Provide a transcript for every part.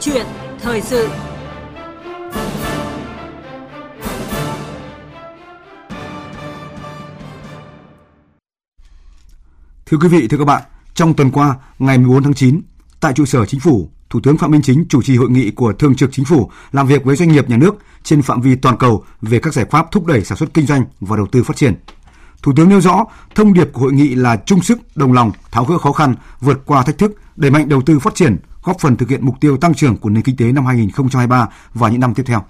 chuyện thời sự Thưa quý vị, thưa các bạn, trong tuần qua, ngày 14 tháng 9, tại trụ sở chính phủ, Thủ tướng Phạm Minh Chính chủ trì hội nghị của Thường trực Chính phủ làm việc với doanh nghiệp nhà nước trên phạm vi toàn cầu về các giải pháp thúc đẩy sản xuất kinh doanh và đầu tư phát triển. Thủ tướng nêu rõ, thông điệp của hội nghị là chung sức, đồng lòng, tháo gỡ khó khăn, vượt qua thách thức, đẩy mạnh đầu tư phát triển, góp phần thực hiện mục tiêu tăng trưởng của nền kinh tế năm 2023 và những năm tiếp theo.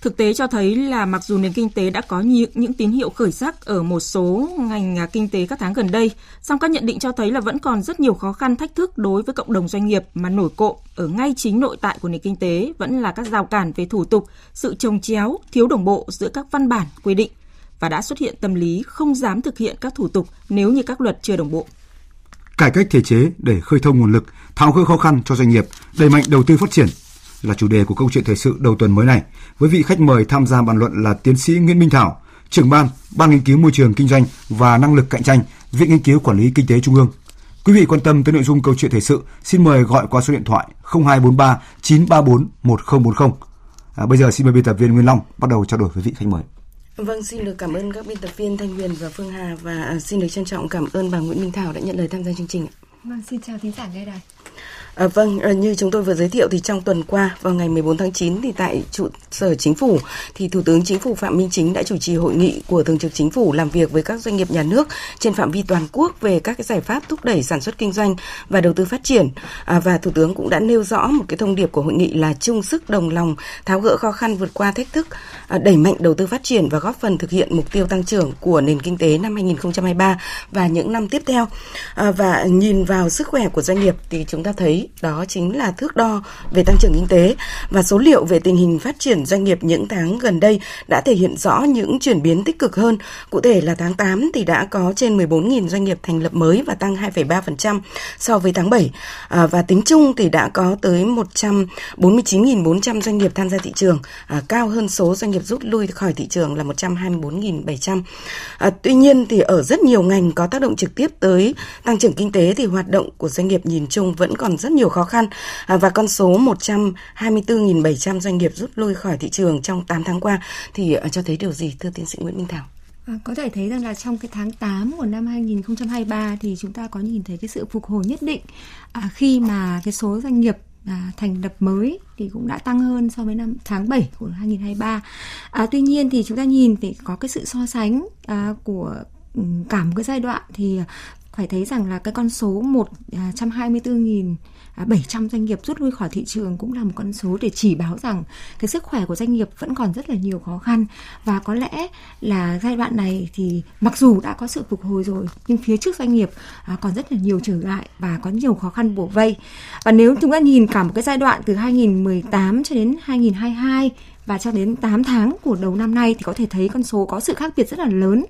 Thực tế cho thấy là mặc dù nền kinh tế đã có những, những tín hiệu khởi sắc ở một số ngành à, kinh tế các tháng gần đây, song các nhận định cho thấy là vẫn còn rất nhiều khó khăn thách thức đối với cộng đồng doanh nghiệp mà nổi cộm ở ngay chính nội tại của nền kinh tế vẫn là các rào cản về thủ tục, sự trồng chéo, thiếu đồng bộ giữa các văn bản quy định và đã xuất hiện tâm lý không dám thực hiện các thủ tục nếu như các luật chưa đồng bộ. Cải cách thể chế để khơi thông nguồn lực, tháo gỡ khó khăn cho doanh nghiệp, đẩy mạnh đầu tư phát triển là chủ đề của câu chuyện thời sự đầu tuần mới này. Với vị khách mời tham gia bàn luận là tiến sĩ Nguyễn Minh Thảo, trưởng ban Ban nghiên cứu môi trường kinh doanh và năng lực cạnh tranh, Viện nghiên cứu quản lý kinh tế Trung ương. Quý vị quan tâm tới nội dung câu chuyện thời sự, xin mời gọi qua số điện thoại 0243 934 1040. À, bây giờ xin mời biên tập viên Nguyên Long bắt đầu trao đổi với vị khách mời. Vâng, xin được cảm ơn các biên tập viên Thanh Huyền và Phương Hà và à, xin được trân trọng cảm ơn bà Nguyễn Minh Thảo đã nhận lời tham gia chương trình. Vâng, xin chào thính giả nghe đài. À, vâng, à, như chúng tôi vừa giới thiệu thì trong tuần qua vào ngày 14 tháng 9 thì tại trụ sở chính phủ thì Thủ tướng Chính phủ Phạm Minh Chính đã chủ trì hội nghị của Thường trực Chính phủ làm việc với các doanh nghiệp nhà nước trên phạm vi toàn quốc về các cái giải pháp thúc đẩy sản xuất kinh doanh và đầu tư phát triển. À, và Thủ tướng cũng đã nêu rõ một cái thông điệp của hội nghị là chung sức đồng lòng tháo gỡ khó khăn vượt qua thách thức, à, đẩy mạnh đầu tư phát triển và góp phần thực hiện mục tiêu tăng trưởng của nền kinh tế năm 2023 và những năm tiếp theo. À, và nhìn vào sức khỏe của doanh nghiệp thì chúng ta thấy đó chính là thước đo về tăng trưởng kinh tế và số liệu về tình hình phát triển doanh nghiệp những tháng gần đây đã thể hiện rõ những chuyển biến tích cực hơn. Cụ thể là tháng 8 thì đã có trên 14.000 doanh nghiệp thành lập mới và tăng 2,3% so với tháng 7. À, và tính chung thì đã có tới 149.400 doanh nghiệp tham gia thị trường, à, cao hơn số doanh nghiệp rút lui khỏi thị trường là 124.700. À, tuy nhiên thì ở rất nhiều ngành có tác động trực tiếp tới tăng trưởng kinh tế thì hoạt động của doanh nghiệp nhìn chung vẫn còn rất nhiều khó khăn à, và con số 124.700 doanh nghiệp rút lui khỏi thị trường trong 8 tháng qua thì ờ, cho thấy điều gì thưa tiến sĩ Nguyễn Minh Thảo? À, có thể thấy rằng là trong cái tháng 8 của năm 2023 thì chúng ta có nhìn thấy cái sự phục hồi nhất định à, khi mà cái số doanh nghiệp à, thành lập mới thì cũng đã tăng hơn so với năm tháng 7 của 2023. À, tuy nhiên thì chúng ta nhìn thì có cái sự so sánh à, của ừ, cả một cái giai đoạn thì phải thấy rằng là cái con số 124.700 à, à, doanh nghiệp rút lui khỏi thị trường cũng là một con số để chỉ báo rằng cái sức khỏe của doanh nghiệp vẫn còn rất là nhiều khó khăn và có lẽ là giai đoạn này thì mặc dù đã có sự phục hồi rồi, nhưng phía trước doanh nghiệp à, còn rất là nhiều trở ngại và có nhiều khó khăn bổ vây và nếu chúng ta nhìn cả một cái giai đoạn từ 2018 cho đến 2022 và cho đến 8 tháng của đầu năm nay thì có thể thấy con số có sự khác biệt rất là lớn.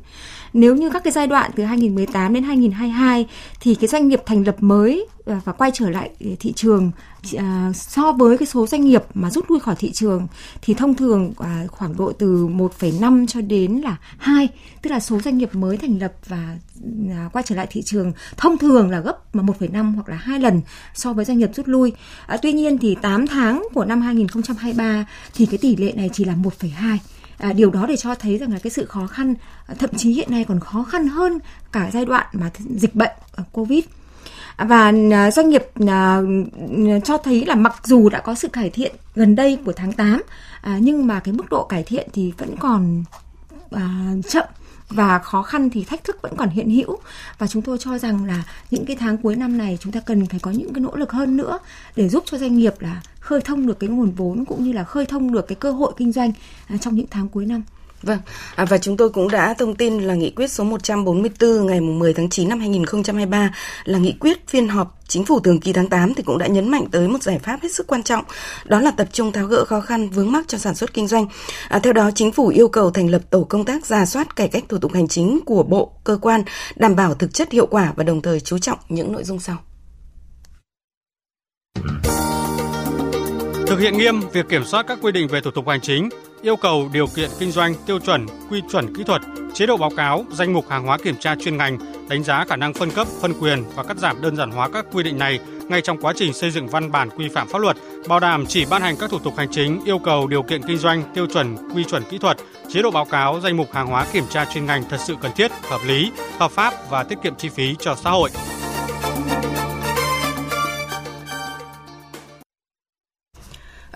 Nếu như các cái giai đoạn từ 2018 đến 2022 thì cái doanh nghiệp thành lập mới ờ, và quay trở lại ờ, thị trường ờ, so với cái số doanh nghiệp mà rút lui khỏi thị trường thì thông thường khoảng độ từ 1,5 cho đến là 2, tức là số doanh nghiệp mới thành lập và quay trở lại thị trường thông thường là gấp mà 1,5 hoặc là hai lần so với doanh nghiệp rút lui. À, tuy nhiên thì 8 tháng của năm 2023 thì cái tỷ lệ này chỉ là 1,2 À, điều đó để cho thấy rằng là cái sự khó khăn à, thậm chí hiện nay còn khó khăn hơn cả giai đoạn mà dịch bệnh à, covid. Và à, doanh nghiệp cho thấy là mặc dù đã có sự cải thiện gần đây của tháng 8 nhưng mà cái mức độ cải thiện thì vẫn còn chậm và khó khăn thì thách thức vẫn còn hiện hữu và chúng tôi cho rằng là những cái tháng cuối năm này chúng ta cần phải có những cái nỗ lực hơn nữa để giúp cho doanh nghiệp là khơi thông được cái nguồn vốn cũng như là khơi thông được cái cơ hội kinh doanh à, trong những tháng cuối năm. Vâng, à, và chúng tôi cũng đã thông tin là nghị quyết số 144 ngày 10 tháng 9 năm 2023 là nghị quyết phiên họp chính phủ thường kỳ tháng 8 thì cũng đã nhấn mạnh tới một giải pháp hết sức quan trọng, đó là tập trung tháo gỡ khó khăn vướng mắc cho sản xuất kinh doanh. À, theo đó, chính phủ yêu cầu thành lập tổ công tác ra soát cải cách thủ tục hành chính của bộ, cơ quan, đảm bảo thực chất hiệu quả và đồng thời chú trọng những nội dung sau. Thực hiện nghiêm việc kiểm soát các quy định về thủ tục hành chính, yêu cầu điều kiện kinh doanh, tiêu chuẩn, quy chuẩn kỹ thuật, chế độ báo cáo, danh mục hàng hóa kiểm tra chuyên ngành đánh giá khả năng phân cấp, phân quyền và cắt giảm đơn giản hóa các quy định này ngay trong quá trình xây dựng văn bản quy phạm pháp luật, bảo đảm chỉ ban hành các thủ tục hành chính, yêu cầu điều kiện kinh doanh, tiêu chuẩn, quy chuẩn kỹ thuật, chế độ báo cáo, danh mục hàng hóa kiểm tra chuyên ngành thật sự cần thiết, hợp lý, hợp pháp và tiết kiệm chi phí cho xã hội.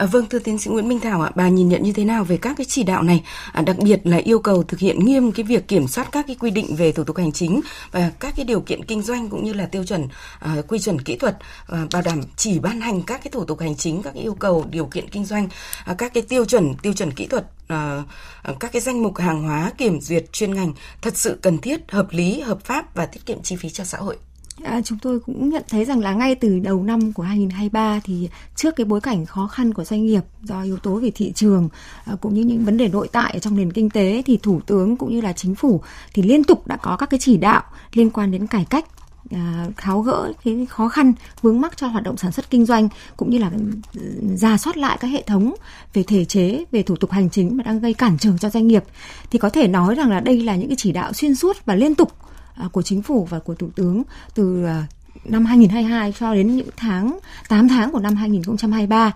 À, vâng, thưa tiến sĩ Nguyễn Minh Thảo ạ, bà nhìn nhận như thế nào về các cái chỉ đạo này, à, đặc biệt là yêu cầu thực hiện nghiêm cái việc kiểm soát các cái quy định về thủ tục hành chính và các cái điều kiện kinh doanh cũng như là tiêu chuẩn à, quy chuẩn kỹ thuật, à, bảo đảm chỉ ban hành các cái thủ tục hành chính, các cái yêu cầu điều kiện kinh doanh, à, các cái tiêu chuẩn tiêu chuẩn kỹ thuật à, à các cái danh mục hàng hóa kiểm duyệt chuyên ngành thật sự cần thiết, hợp lý, hợp pháp và tiết kiệm chi phí cho xã hội. À, chúng tôi cũng nhận thấy rằng là ngay từ đầu năm của 2023 thì trước cái bối cảnh khó khăn của doanh nghiệp do yếu tố về thị trường à, cũng như những vấn đề nội tại trong nền kinh tế thì thủ tướng cũng như là chính phủ thì liên tục đã có các cái chỉ đạo liên quan đến cải cách à, tháo gỡ cái khó khăn vướng mắc cho hoạt động sản xuất kinh doanh cũng như là ừ, ra soát lại các hệ thống về thể chế về thủ tục hành chính mà đang gây cản trở cho doanh nghiệp. Thì có thể nói rằng là đây là những cái chỉ đạo xuyên suốt và liên tục À, của chính phủ và của thủ tướng từ à, năm 2022 cho đến những tháng 8 tháng của năm 2023.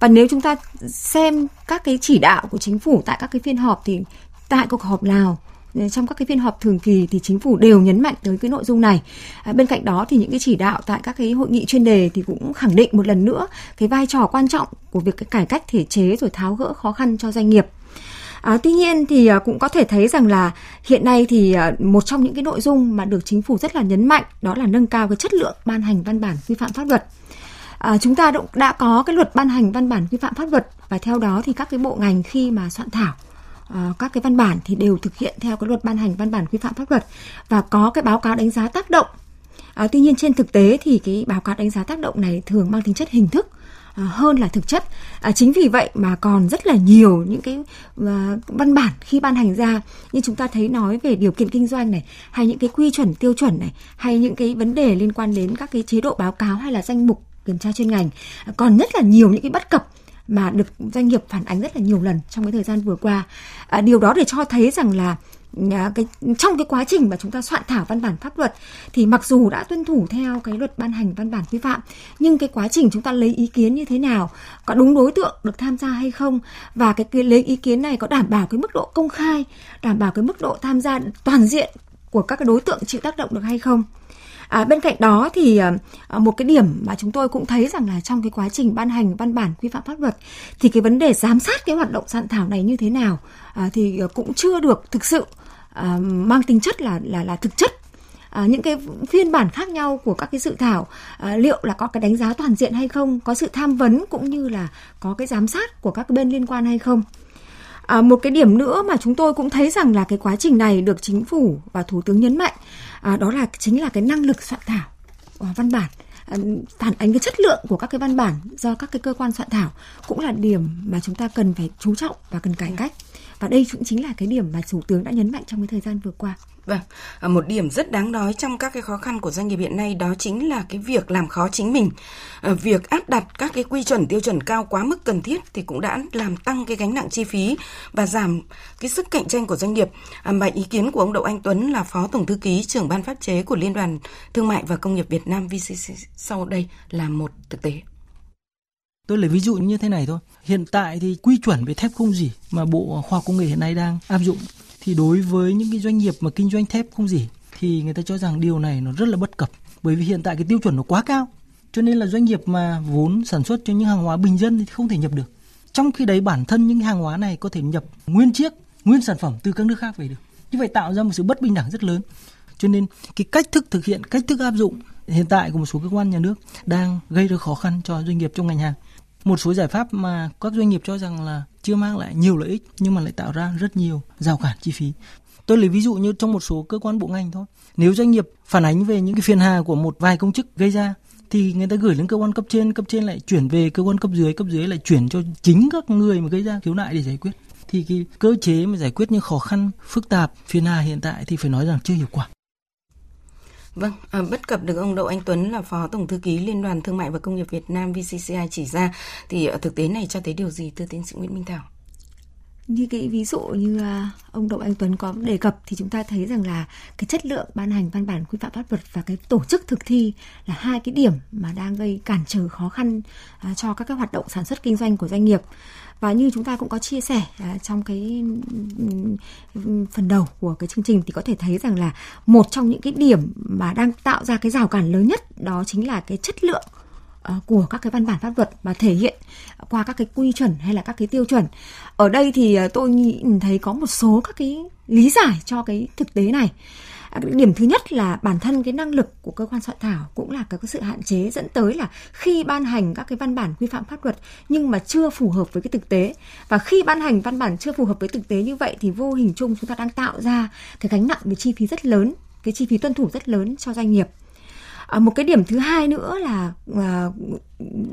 Và nếu chúng ta xem các cái chỉ đạo của chính phủ tại các cái phiên họp thì tại cuộc họp nào à, trong các cái phiên họp thường kỳ thì chính phủ đều nhấn mạnh tới cái nội dung này. À, bên cạnh đó thì những cái chỉ đạo tại các cái hội nghị chuyên đề thì cũng khẳng định một lần nữa cái vai trò quan trọng của việc cái cải cách thể chế rồi tháo gỡ khó khăn cho doanh nghiệp. À, tuy nhiên thì à, cũng có thể thấy rằng là hiện nay thì à, một trong những cái nội dung mà được chính phủ rất là nhấn mạnh đó là nâng cao cái chất lượng ban hành văn bản quy phạm pháp luật. À, chúng ta đã có cái luật ban hành văn bản quy phạm pháp luật và theo đó thì các cái bộ ngành khi mà soạn thảo à, các cái văn bản thì đều thực hiện theo cái luật ban hành văn bản quy phạm pháp luật và có cái báo cáo đánh giá tác động. À, tuy nhiên trên thực tế thì cái báo cáo đánh giá tác động này thường mang tính chất hình thức À, hơn là thực chất. À, chính vì vậy mà còn rất là nhiều những cái à, văn bản khi ban hành ra như chúng ta thấy nói về điều kiện kinh doanh này hay những cái quy chuẩn tiêu chuẩn này hay những cái vấn đề liên quan đến các cái chế độ báo cáo hay là danh mục kiểm tra chuyên ngành à, còn rất là nhiều những cái bất cập mà được doanh nghiệp phản ánh rất là nhiều lần trong cái thời gian vừa qua. À, điều đó để cho thấy rằng là cái trong cái quá trình mà chúng ta soạn thảo văn bản pháp luật thì mặc dù đã tuân thủ theo cái luật ban hành văn bản quy phạm nhưng cái quá trình chúng ta lấy ý kiến như thế nào có đúng đối tượng được tham gia hay không và cái, cái lấy ý kiến này có đảm bảo cái mức độ công khai đảm bảo cái mức độ tham gia toàn diện của các cái đối tượng chịu tác động được hay không. À, bên cạnh đó thì à, một cái điểm mà chúng tôi cũng thấy rằng là trong cái quá trình ban hành văn bản quy phạm pháp luật thì cái vấn đề giám sát cái hoạt động soạn thảo này như thế nào à, thì ờ, cũng chưa được thực sự à, mang tính chất là là là thực chất. À, những cái phiên bản khác nhau của các cái dự thảo à, liệu là có cái đánh giá toàn diện hay không có sự tham vấn cũng như là có cái giám sát của các bên liên quan hay không. À, một cái điểm nữa mà chúng tôi cũng thấy rằng là cái quá trình này được chính phủ và thủ tướng nhấn mạnh à, đó là chính là cái năng lực soạn thảo à, văn bản. À, phản ánh cái chất lượng của các cái văn bản do các cái cơ quan soạn thảo cũng là điểm mà chúng ta cần phải chú trọng và cần cải cách và đây cũng chính là cái điểm mà thủ tướng đã nhấn mạnh trong cái thời gian vừa qua Vâng, à, một điểm rất đáng nói trong các cái khó khăn của doanh nghiệp hiện nay đó chính là cái việc làm khó chính mình. À, việc áp đặt các cái quy chuẩn tiêu chuẩn cao quá mức cần thiết thì cũng đã làm tăng cái gánh nặng chi phí và giảm cái sức cạnh tranh của doanh nghiệp. À, mà ý kiến của ông Đậu Anh Tuấn là Phó Tổng Thư ký trưởng ban pháp chế của Liên đoàn Thương mại và Công nghiệp Việt Nam VCC sau đây là một thực tế. Tôi lấy ví dụ như thế này thôi. Hiện tại thì quy chuẩn về thép không gì mà Bộ Khoa học Công nghệ hiện nay đang áp dụng thì đối với những cái doanh nghiệp mà kinh doanh thép không gì thì người ta cho rằng điều này nó rất là bất cập. Bởi vì hiện tại cái tiêu chuẩn nó quá cao, cho nên là doanh nghiệp mà vốn sản xuất cho những hàng hóa bình dân thì không thể nhập được. Trong khi đấy bản thân những hàng hóa này có thể nhập nguyên chiếc, nguyên sản phẩm từ các nước khác về được. Như vậy tạo ra một sự bất bình đẳng rất lớn. Cho nên cái cách thức thực hiện, cách thức áp dụng hiện tại của một số cơ quan nhà nước đang gây ra khó khăn cho doanh nghiệp trong ngành hàng một số giải pháp mà các doanh nghiệp cho rằng là chưa mang lại nhiều lợi ích nhưng mà lại tạo ra rất nhiều rào cản chi phí. Tôi lấy ví dụ như trong một số cơ quan bộ ngành thôi. Nếu doanh nghiệp phản ánh về những cái phiền hà của một vài công chức gây ra thì người ta gửi đến cơ quan cấp trên, cấp trên lại chuyển về cơ quan cấp dưới, cấp dưới lại chuyển cho chính các người mà gây ra khiếu nại để giải quyết. Thì cái cơ chế mà giải quyết những khó khăn phức tạp phiền hà hiện tại thì phải nói rằng chưa hiệu quả. Vâng, à, bất cập được ông Đậu Anh Tuấn là Phó Tổng Thư ký Liên đoàn Thương mại và Công nghiệp Việt Nam VCCI chỉ ra thì ở thực tế này cho thấy điều gì thưa tiến sĩ Nguyễn Minh Thảo? Như cái ví dụ như à, ông Đậu Anh Tuấn có đề cập thì chúng ta thấy rằng là cái chất lượng ban hành văn bản quy phạm pháp luật và cái tổ chức thực thi là hai cái điểm mà đang gây cản trở khó khăn à, cho các cái hoạt động sản xuất kinh doanh của doanh nghiệp. Và như chúng ta cũng có chia sẻ à, trong cái phần đầu của cái chương trình thì có thể thấy rằng là một trong những cái điểm mà đang tạo ra cái rào cản lớn nhất đó chính là cái chất lượng Ờ, của các cái văn bản pháp luật mà thể hiện qua các cái quy chuẩn hay là các cái tiêu chuẩn. Ở đây thì ờ, tôi nhìn thấy có một số các cái lý giải cho cái thực tế này. À, điểm thứ nhất là bản thân cái năng lực của cơ quan soạn thảo cũng là cái sự hạn chế dẫn tới là khi ban hành các cái văn bản quy phạm pháp luật nhưng mà chưa phù hợp với cái thực tế và khi ban hành văn bản chưa phù hợp với thực tế như vậy thì vô hình chung chúng ta đang tạo ra cái gánh nặng về chi phí rất lớn, cái chi phí tuân thủ rất lớn cho doanh nghiệp À, một cái điểm thứ hai nữa là à,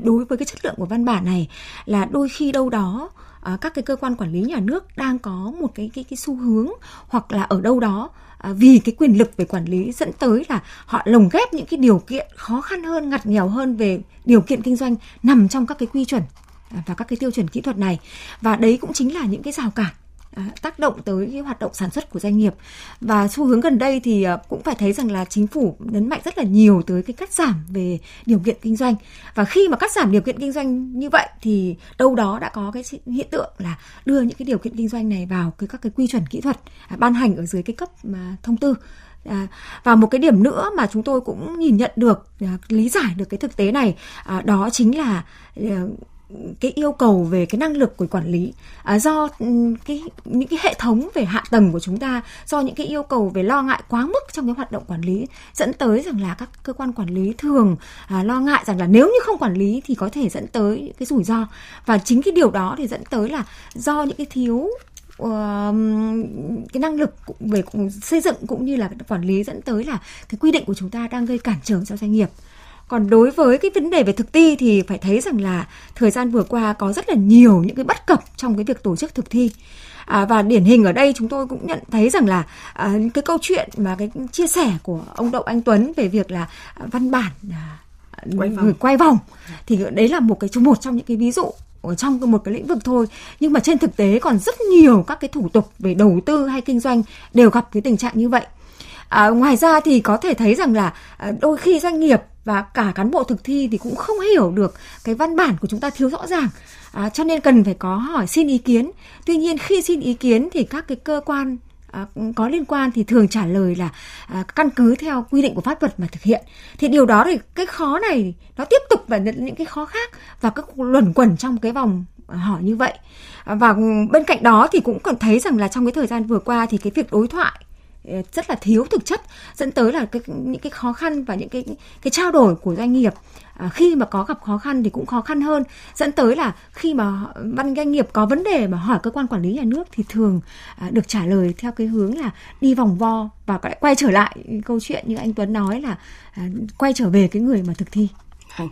đối với cái chất lượng của văn bản này là đôi khi đâu đó à, các cái cơ quan quản lý nhà nước đang có một cái cái cái xu hướng hoặc là ở đâu đó à, vì cái quyền lực về quản lý dẫn tới là họ lồng ghép những cái điều kiện khó khăn hơn ngặt nghèo hơn về điều kiện kinh doanh nằm trong các cái quy chuẩn à, và các cái tiêu chuẩn kỹ thuật này. Và đấy cũng chính là những cái rào cản À, tác động tới cái hoạt động sản xuất của doanh nghiệp. Và xu hướng gần đây thì à, cũng phải thấy rằng là chính phủ nhấn mạnh rất là nhiều tới cái cắt giảm về điều kiện kinh doanh. Và khi mà cắt giảm điều kiện kinh doanh như vậy thì đâu đó đã có cái hiện tượng là đưa những cái điều kiện kinh doanh này vào cái các cái quy chuẩn kỹ thuật à, ban hành ở dưới cái cấp mà thông tư. À, và một cái điểm nữa mà chúng tôi cũng nhìn nhận được à, lý giải được cái thực tế này à, đó chính là à, cái yêu cầu về cái năng lực của quản lý à, do ừ, cái những cái hệ thống về hạ tầng của chúng ta do những cái yêu cầu về lo ngại quá mức trong cái hoạt động quản lý dẫn tới rằng là các cơ quan quản lý thường à, lo ngại rằng là nếu như không quản lý thì có thể dẫn tới cái rủi ro. Và chính cái điều đó thì dẫn tới là do những cái thiếu Uh, cái năng lực về xây dựng cũng như là quản lý dẫn tới là cái quy định của chúng ta đang gây cản trở cho doanh nghiệp còn đối với cái vấn đề về thực thi thì phải thấy rằng là thời gian vừa qua có rất là nhiều những cái bất cập trong cái việc tổ chức thực thi. À, và điển hình ở đây chúng tôi cũng nhận thấy rằng là à, cái câu chuyện mà cái chia sẻ của ông Đậu Anh Tuấn về việc là văn bản à, quay vòng. quay vòng thì đấy là một cái một trong những cái ví dụ ở trong một cái lĩnh vực thôi nhưng mà trên thực tế còn rất nhiều các cái thủ tục về đầu tư hay kinh doanh đều gặp cái tình trạng như vậy à, ngoài ra thì có thể thấy rằng là à, đôi khi doanh nghiệp và cả cán bộ thực thi thì cũng không hiểu được cái văn bản của chúng ta thiếu rõ ràng. À, cho nên cần phải có hỏi xin ý kiến. Tuy nhiên khi xin ý kiến thì các cái cơ quan À, có liên quan thì thường trả lời là à, căn cứ theo quy định của pháp luật mà thực hiện. Thì điều đó thì cái khó này nó tiếp tục và những cái khó khác và các luẩn quẩn trong cái vòng hỏi như vậy. À, và bên cạnh đó thì cũng còn thấy rằng là trong cái thời gian vừa qua thì cái việc đối thoại Ờ, rất là thiếu thực chất dẫn tới là cái, những cái khó khăn và những cái cái trao đổi của doanh nghiệp à, khi mà có gặp khó khăn thì cũng khó khăn hơn dẫn tới là khi mà văn doanh nghiệp có vấn đề mà hỏi cơ quan quản lý nhà nước thì thường à, được trả lời theo cái hướng là đi vòng vo và lại quay trở lại câu chuyện như anh Tuấn nói là à, quay trở về cái người mà thực thi. Vâng.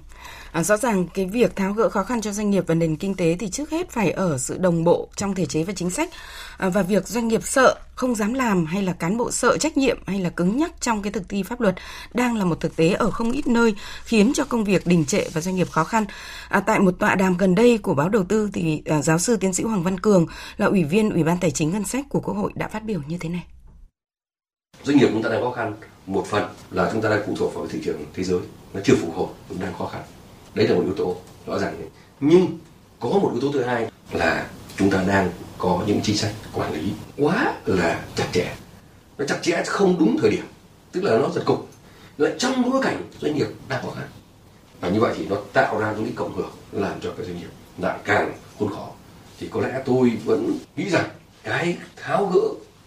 À, rõ ràng cái việc tháo gỡ khó khăn cho doanh nghiệp và nền kinh tế thì trước hết phải ở sự đồng bộ trong thể chế và chính sách à, và việc doanh nghiệp sợ không dám làm hay là cán bộ sợ trách nhiệm hay là cứng nhắc trong cái thực thi pháp luật đang là một thực tế ở không ít nơi khiến cho công việc đình trệ và doanh nghiệp khó khăn. À, tại một tọa đàm gần đây của báo đầu tư thì à, giáo sư tiến sĩ Hoàng Văn Cường là ủy viên Ủy ban Tài chính Ngân sách của Quốc hội đã phát biểu như thế này. Doanh nghiệp chúng ta đang khó khăn một phần là chúng ta đang phụ thuộc vào thị trường thế giới nó chưa phục hồi cũng đang khó khăn. Đấy là một yếu tố rõ ràng nhưng có một yếu tố thứ hai là chúng ta đang có những chính sách quản lý quá. là chặt chẽ. Nó chặt chẽ không đúng thời điểm tức là nó giật cục. Lại trong bối cảnh doanh nghiệp đang khó khăn. Và như vậy thì nó tạo ra những cái cộng hưởng làm cho cái doanh nghiệp lại càng khốn khó. Thì có lẽ tôi vẫn nghĩ rằng cái tháo gỡ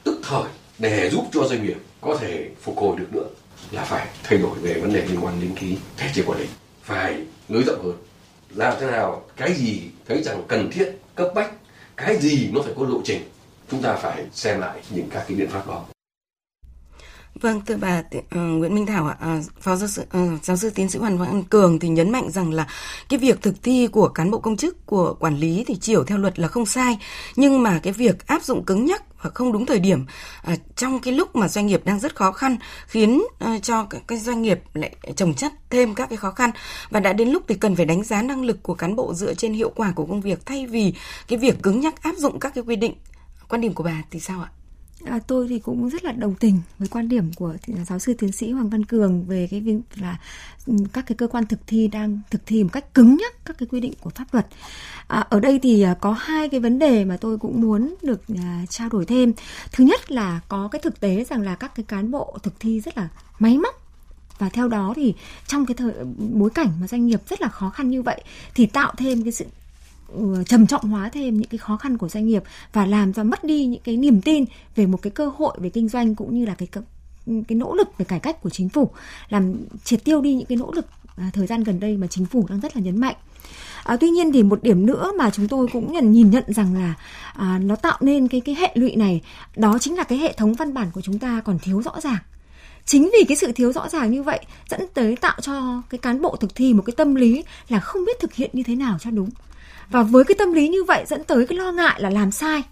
tức thời để giúp cho doanh nghiệp có thể phục hồi được nữa là phải thay đổi về vấn đề liên quan đến cái thể chế quản lý. Phải nới rộng hơn. Làm thế nào, cái gì thấy rằng cần thiết, cấp bách, cái gì nó phải có lộ trình, chúng ta phải xem lại những các cái biện pháp đó. Vâng, thưa bà uh, Nguyễn Minh Thảo ạ, uh, phó giáo sư uh, giáo sư tiến sĩ Hoàng Văn Cường thì nhấn mạnh rằng là cái việc thực thi của cán bộ công chức của quản lý thì chiều theo luật là không sai, nhưng mà cái việc áp dụng cứng nhắc và không đúng thời điểm uh, trong cái lúc mà doanh nghiệp đang rất khó khăn khiến uh, cho các cái doanh nghiệp lại trồng chất thêm các cái khó khăn và đã đến lúc thì cần phải đánh giá năng lực của cán bộ dựa trên hiệu quả của công việc thay vì cái việc cứng nhắc áp dụng các cái quy định. Quan điểm của bà thì sao ạ? À, tôi thì cũng rất là đồng tình với quan điểm của giáo sư tiến sĩ Hoàng Văn Cường về cái việc là ừ, các cái cơ quan thực thi đang thực thi một cách cứng nhắc các cái quy định của pháp luật. À, ở đây thì à, có hai cái vấn đề mà tôi cũng muốn được à, trao đổi thêm. Thứ nhất là có cái thực tế rằng là các cái cán bộ thực thi rất là máy móc và theo đó thì trong cái thời bối cảnh mà doanh nghiệp rất là khó khăn như vậy thì tạo thêm cái sự Ừ, trầm trọng hóa thêm những cái khó khăn của doanh nghiệp và làm cho mất đi những cái niềm tin về một cái cơ hội về kinh doanh cũng như là cái cái nỗ lực về cải cách của chính phủ làm triệt tiêu đi những cái nỗ lực à, thời gian gần đây mà chính phủ đang rất là nhấn mạnh. À, tuy nhiên thì một điểm nữa mà chúng tôi cũng nhận nhìn nhận rằng là à, nó tạo nên cái cái hệ lụy này đó chính là cái hệ thống văn bản của chúng ta còn thiếu rõ ràng. Chính vì cái sự thiếu rõ ràng như vậy dẫn tới tạo cho cái cán bộ thực thi một cái tâm lý là không biết thực hiện như thế nào cho đúng và với cái tâm lý như vậy dẫn tới cái lo ngại là làm sai.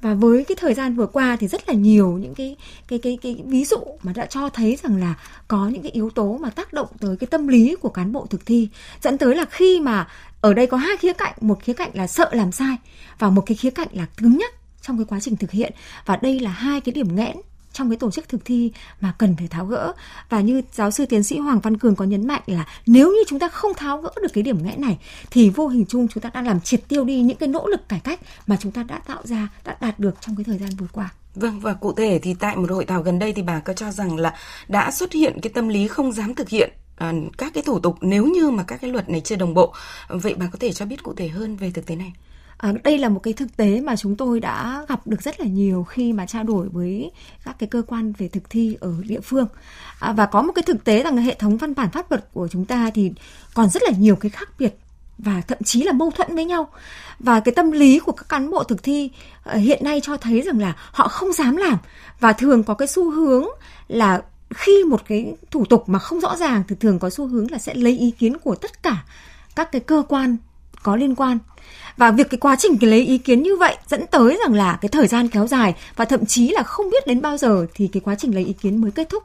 Và với cái thời gian vừa qua thì rất là nhiều những cái cái cái cái ví dụ mà đã cho thấy rằng là có những cái yếu tố mà tác động tới cái tâm lý của cán bộ thực thi, dẫn tới là khi mà ở đây có hai khía cạnh, một khía cạnh là sợ làm sai và một cái khía cạnh là cứng nhắc trong cái quá trình thực hiện. Và đây là hai cái điểm nghẽn trong cái tổ chức thực thi mà cần phải tháo gỡ và như giáo sư tiến sĩ Hoàng Văn Cường có nhấn mạnh là nếu như chúng ta không tháo gỡ được cái điểm nghẽn này thì vô hình chung chúng ta đã làm triệt tiêu đi những cái nỗ lực cải cách mà chúng ta đã tạo ra đã đạt được trong cái thời gian vừa qua. Vâng và cụ thể thì tại một hội thảo gần đây thì bà có cho rằng là đã xuất hiện cái tâm lý không dám thực hiện à, các cái thủ tục nếu như mà các cái luật này chưa đồng bộ. Vậy bà có thể cho biết cụ thể hơn về thực tế này? À, đây là một cái thực tế mà chúng tôi đã gặp được rất là nhiều khi mà trao đổi với các cái cơ quan về thực thi ở địa phương. À, và có một cái thực tế rằng hệ thống văn bản pháp luật của chúng ta thì còn rất là nhiều cái khác biệt và thậm chí là mâu thuẫn với nhau. Và cái tâm lý của các cán bộ thực thi à, hiện nay cho thấy rằng là họ không dám làm và thường có cái xu hướng là khi một cái thủ tục mà không rõ ràng thì thường có xu hướng là sẽ lấy ý kiến của tất cả các cái cơ quan có liên quan. Và việc cái quá trình cái lấy ý kiến như vậy dẫn tới rằng là cái thời gian kéo dài và thậm chí là không biết đến bao giờ thì cái quá trình lấy ý kiến mới kết thúc.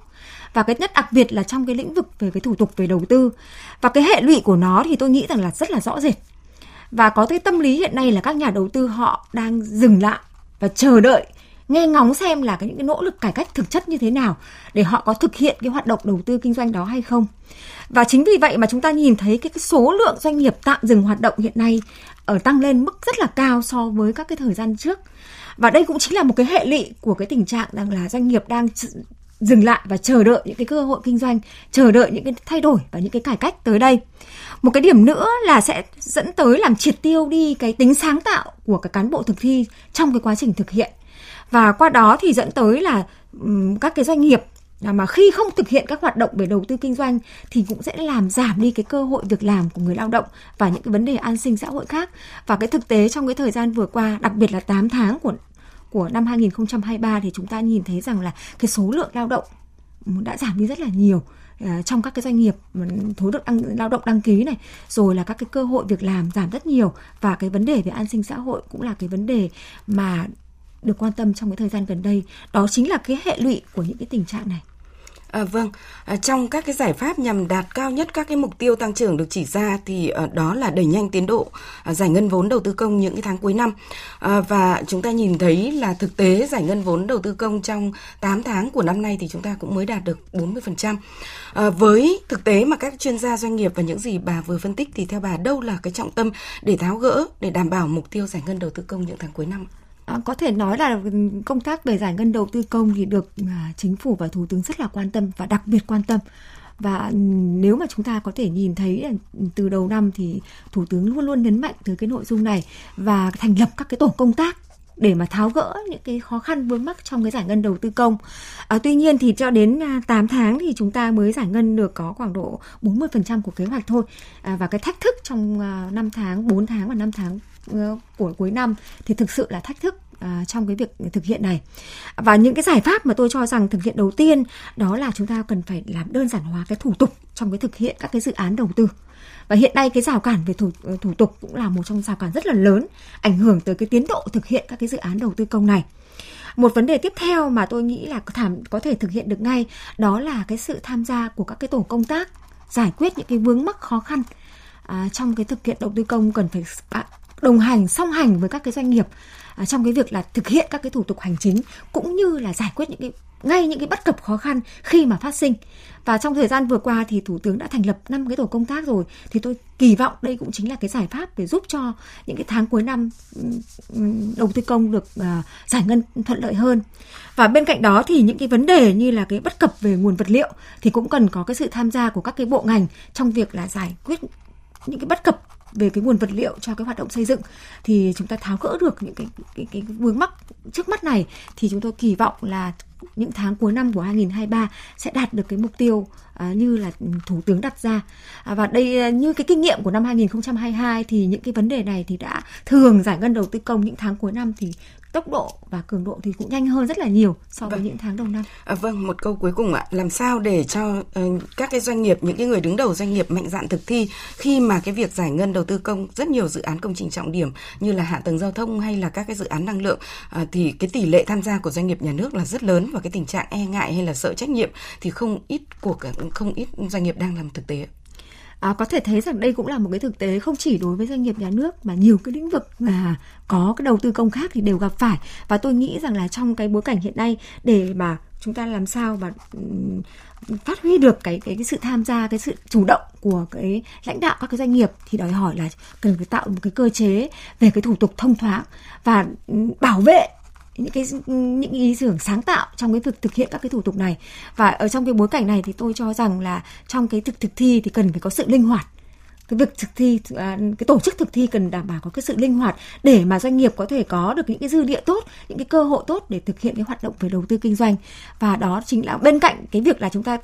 Và cái nhất đặc biệt là trong cái lĩnh vực về cái thủ tục về đầu tư. Và cái hệ lụy của nó thì tôi nghĩ rằng là rất là rõ rệt. Và có cái tâm lý hiện nay là các nhà đầu tư họ đang dừng lại và chờ đợi nghe ngóng xem là cái những cái nỗ lực cải cách thực chất như thế nào để họ có thực hiện cái hoạt động đầu tư kinh doanh đó hay không. Và chính vì vậy mà chúng ta nhìn thấy cái, cái số lượng doanh nghiệp tạm dừng hoạt động hiện nay ở tăng lên mức rất là cao so với các cái thời gian trước. Và đây cũng chính là một cái hệ lụy của cái tình trạng rằng là doanh nghiệp đang dừng lại và chờ đợi những cái cơ hội kinh doanh, chờ đợi những cái thay đổi và những cái cải cách tới đây. Một cái điểm nữa là sẽ dẫn tới làm triệt tiêu đi cái tính sáng tạo của các cán bộ thực thi trong cái quá trình thực hiện và qua đó thì dẫn tới là các cái doanh nghiệp à, mà khi không thực hiện các hoạt động về đầu tư kinh doanh thì cũng sẽ làm giảm đi cái cơ hội việc làm của người lao động và những cái vấn đề an sinh xã hội khác. Và cái thực tế trong cái thời gian vừa qua đặc biệt là 8 tháng của của năm 2023 thì chúng ta nhìn thấy rằng là cái số lượng lao động đã giảm đi rất là nhiều à, trong các cái doanh nghiệp số lượng đăng, lao động đăng ký này rồi là các cái cơ hội việc làm giảm rất nhiều. Và cái vấn đề về an sinh xã hội cũng là cái vấn đề mà được quan tâm trong cái thời gian gần đây đó chính là cái hệ lụy của những cái tình trạng này À, vâng, à, trong các cái giải pháp nhằm đạt cao nhất các cái mục tiêu tăng trưởng được chỉ ra thì à, đó là đẩy nhanh tiến độ à, giải ngân vốn đầu tư công những cái tháng cuối năm à, và chúng ta nhìn thấy là thực tế giải ngân vốn đầu tư công trong 8 tháng của năm nay thì chúng ta cũng mới đạt được 40%. À, với thực tế mà các chuyên gia doanh nghiệp và những gì bà vừa phân tích thì theo bà đâu là cái trọng tâm để tháo gỡ để đảm bảo mục tiêu giải ngân đầu tư công những tháng cuối năm? À, có thể nói là công tác về giải ngân đầu tư công thì được à, chính phủ và thủ tướng rất là quan tâm và đặc biệt quan tâm và ừ, nếu mà chúng ta có thể nhìn thấy từ đầu năm thì thủ tướng luôn luôn nhấn mạnh tới cái nội dung này và thành lập các cái tổ công tác để mà tháo gỡ những cái khó khăn vướng mắc trong cái giải ngân đầu tư công. À, tuy nhiên thì cho đến à, 8 tháng thì chúng ta mới giải ngân được có khoảng độ 40% của kế hoạch thôi. À, và cái thách thức trong à, 5 tháng, 4 tháng và 5 tháng Uh, của cuối năm thì thực sự là thách thức à, trong cái việc thực hiện này. Và những cái giải pháp mà tôi cho rằng thực hiện đầu tiên đó là chúng ta cần phải làm đơn giản hóa cái thủ tục trong cái thực hiện các cái dự án đầu tư. Và hiện nay cái rào cản về thủ, ờ, thủ tục cũng là một trong rào cản rất là lớn ảnh hưởng tới cái tiến độ thực hiện các cái dự án đầu tư công này. Một vấn đề tiếp theo mà tôi nghĩ là thảm có thể thực hiện được ngay đó là cái sự tham gia của các cái tổ công tác giải quyết những cái vướng mắc khó khăn à, trong cái thực hiện đầu tư công cần phải à, đồng hành song hành với các cái doanh nghiệp à, trong cái việc là thực hiện các cái thủ tục hành chính cũng như là giải quyết những cái ngay những cái bất cập khó khăn khi mà phát sinh. Và trong thời gian vừa qua thì thủ tướng đã thành lập năm cái tổ công tác rồi thì tôi kỳ vọng đây cũng chính là cái giải pháp để giúp cho những cái tháng cuối năm đầu tư công được uh, giải ngân thuận lợi hơn. Và bên cạnh đó thì những cái vấn đề như là cái bất cập về nguồn vật liệu thì cũng cần có cái sự tham gia của các cái bộ ngành trong việc là giải quyết những cái bất cập về cái nguồn vật liệu cho cái hoạt động xây dựng, thì chúng ta tháo gỡ được những cái cái cái vướng mắc trước mắt này, thì chúng tôi kỳ vọng là những tháng cuối năm của 2023 sẽ đạt được cái mục tiêu à, như là thủ tướng đặt ra à, và đây à, như cái kinh nghiệm của năm 2022 thì những cái vấn đề này thì đã thường giải ngân đầu tư công những tháng cuối năm thì tốc độ và cường độ thì cũng nhanh hơn rất là nhiều so với vâng. những tháng đầu năm. À, vâng, một câu cuối cùng ạ, làm sao để cho uh, các cái doanh nghiệp, những cái người đứng đầu doanh nghiệp mạnh dạn thực thi khi mà cái việc giải ngân đầu tư công rất nhiều dự án công trình trọng điểm như là hạ tầng giao thông hay là các cái dự án năng lượng uh, thì cái tỷ lệ tham gia của doanh nghiệp nhà nước là rất lớn và cái tình trạng e ngại hay là sợ trách nhiệm thì không ít của không ít doanh nghiệp đang làm thực tế. À, có thể thấy rằng đây cũng là một cái thực tế không chỉ đối với doanh nghiệp nhà nước mà nhiều cái lĩnh vực mà có cái đầu tư công khác thì đều gặp phải và tôi nghĩ rằng là trong cái bối cảnh hiện nay để mà chúng ta làm sao mà phát huy được cái, cái cái sự tham gia cái sự chủ động của cái lãnh đạo các cái doanh nghiệp thì đòi hỏi là cần phải tạo một cái cơ chế về cái thủ tục thông thoáng và bảo vệ những cái, những ý tưởng sáng tạo trong cái việc thực hiện các cái thủ tục này. Và ở trong cái bối cảnh này thì tôi cho rằng là trong cái thực thực thi thì cần phải có sự linh hoạt. Cái việc thực thi à, cái tổ chức thực thi cần đảm bảo có cái sự linh hoạt để mà doanh nghiệp có thể có được những cái dư địa tốt, những cái cơ hội tốt để thực hiện cái hoạt động về đầu tư kinh doanh. Và đó chính là bên cạnh cái việc là chúng ta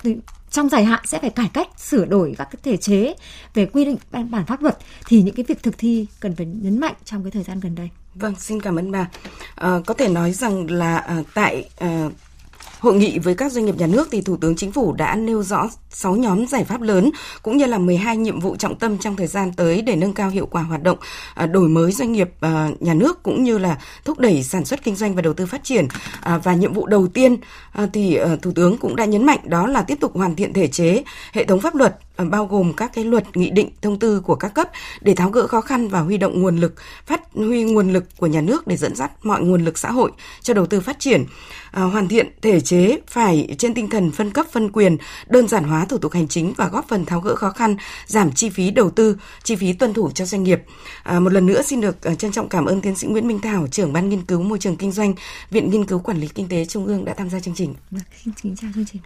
trong dài hạn sẽ phải cải cách, sửa đổi các cái thể chế về quy định văn bản pháp luật, thì những cái việc thực thi cần phải nhấn mạnh trong cái thời gian gần đây. Vâng, xin cảm ơn bà. À, có thể nói rằng là à, tại à, Hội nghị với các doanh nghiệp nhà nước thì Thủ tướng Chính phủ đã nêu rõ 6 nhóm giải pháp lớn cũng như là 12 nhiệm vụ trọng tâm trong thời gian tới để nâng cao hiệu quả hoạt động, à, đổi mới doanh nghiệp à, nhà nước cũng như là thúc đẩy sản xuất kinh doanh và đầu tư phát triển. À, và nhiệm vụ đầu tiên thì Thủ tướng cũng đã nhấn mạnh đó là tiếp tục hoàn thiện thể chế, hệ thống pháp luật bao gồm các cái luật, nghị định, thông tư của các cấp để tháo gỡ khó khăn và huy động nguồn lực, phát huy nguồn lực của nhà nước để dẫn dắt mọi nguồn lực xã hội cho đầu tư phát triển. Hoàn thiện thể chế phải trên tinh thần phân cấp phân quyền, đơn giản hóa thủ tục hành chính và góp phần tháo gỡ khó khăn, giảm chi phí đầu tư, chi phí tuân thủ cho doanh nghiệp. À, một lần nữa xin được à, trân trọng cảm ơn tiến sĩ Nguyễn Minh Thảo, trưởng ban nghiên cứu môi trường kinh doanh, Viện Nghiên cứu Quản lý Kinh tế Trung ương đã tham gia chương trình. Vâng, xin chào chương trình.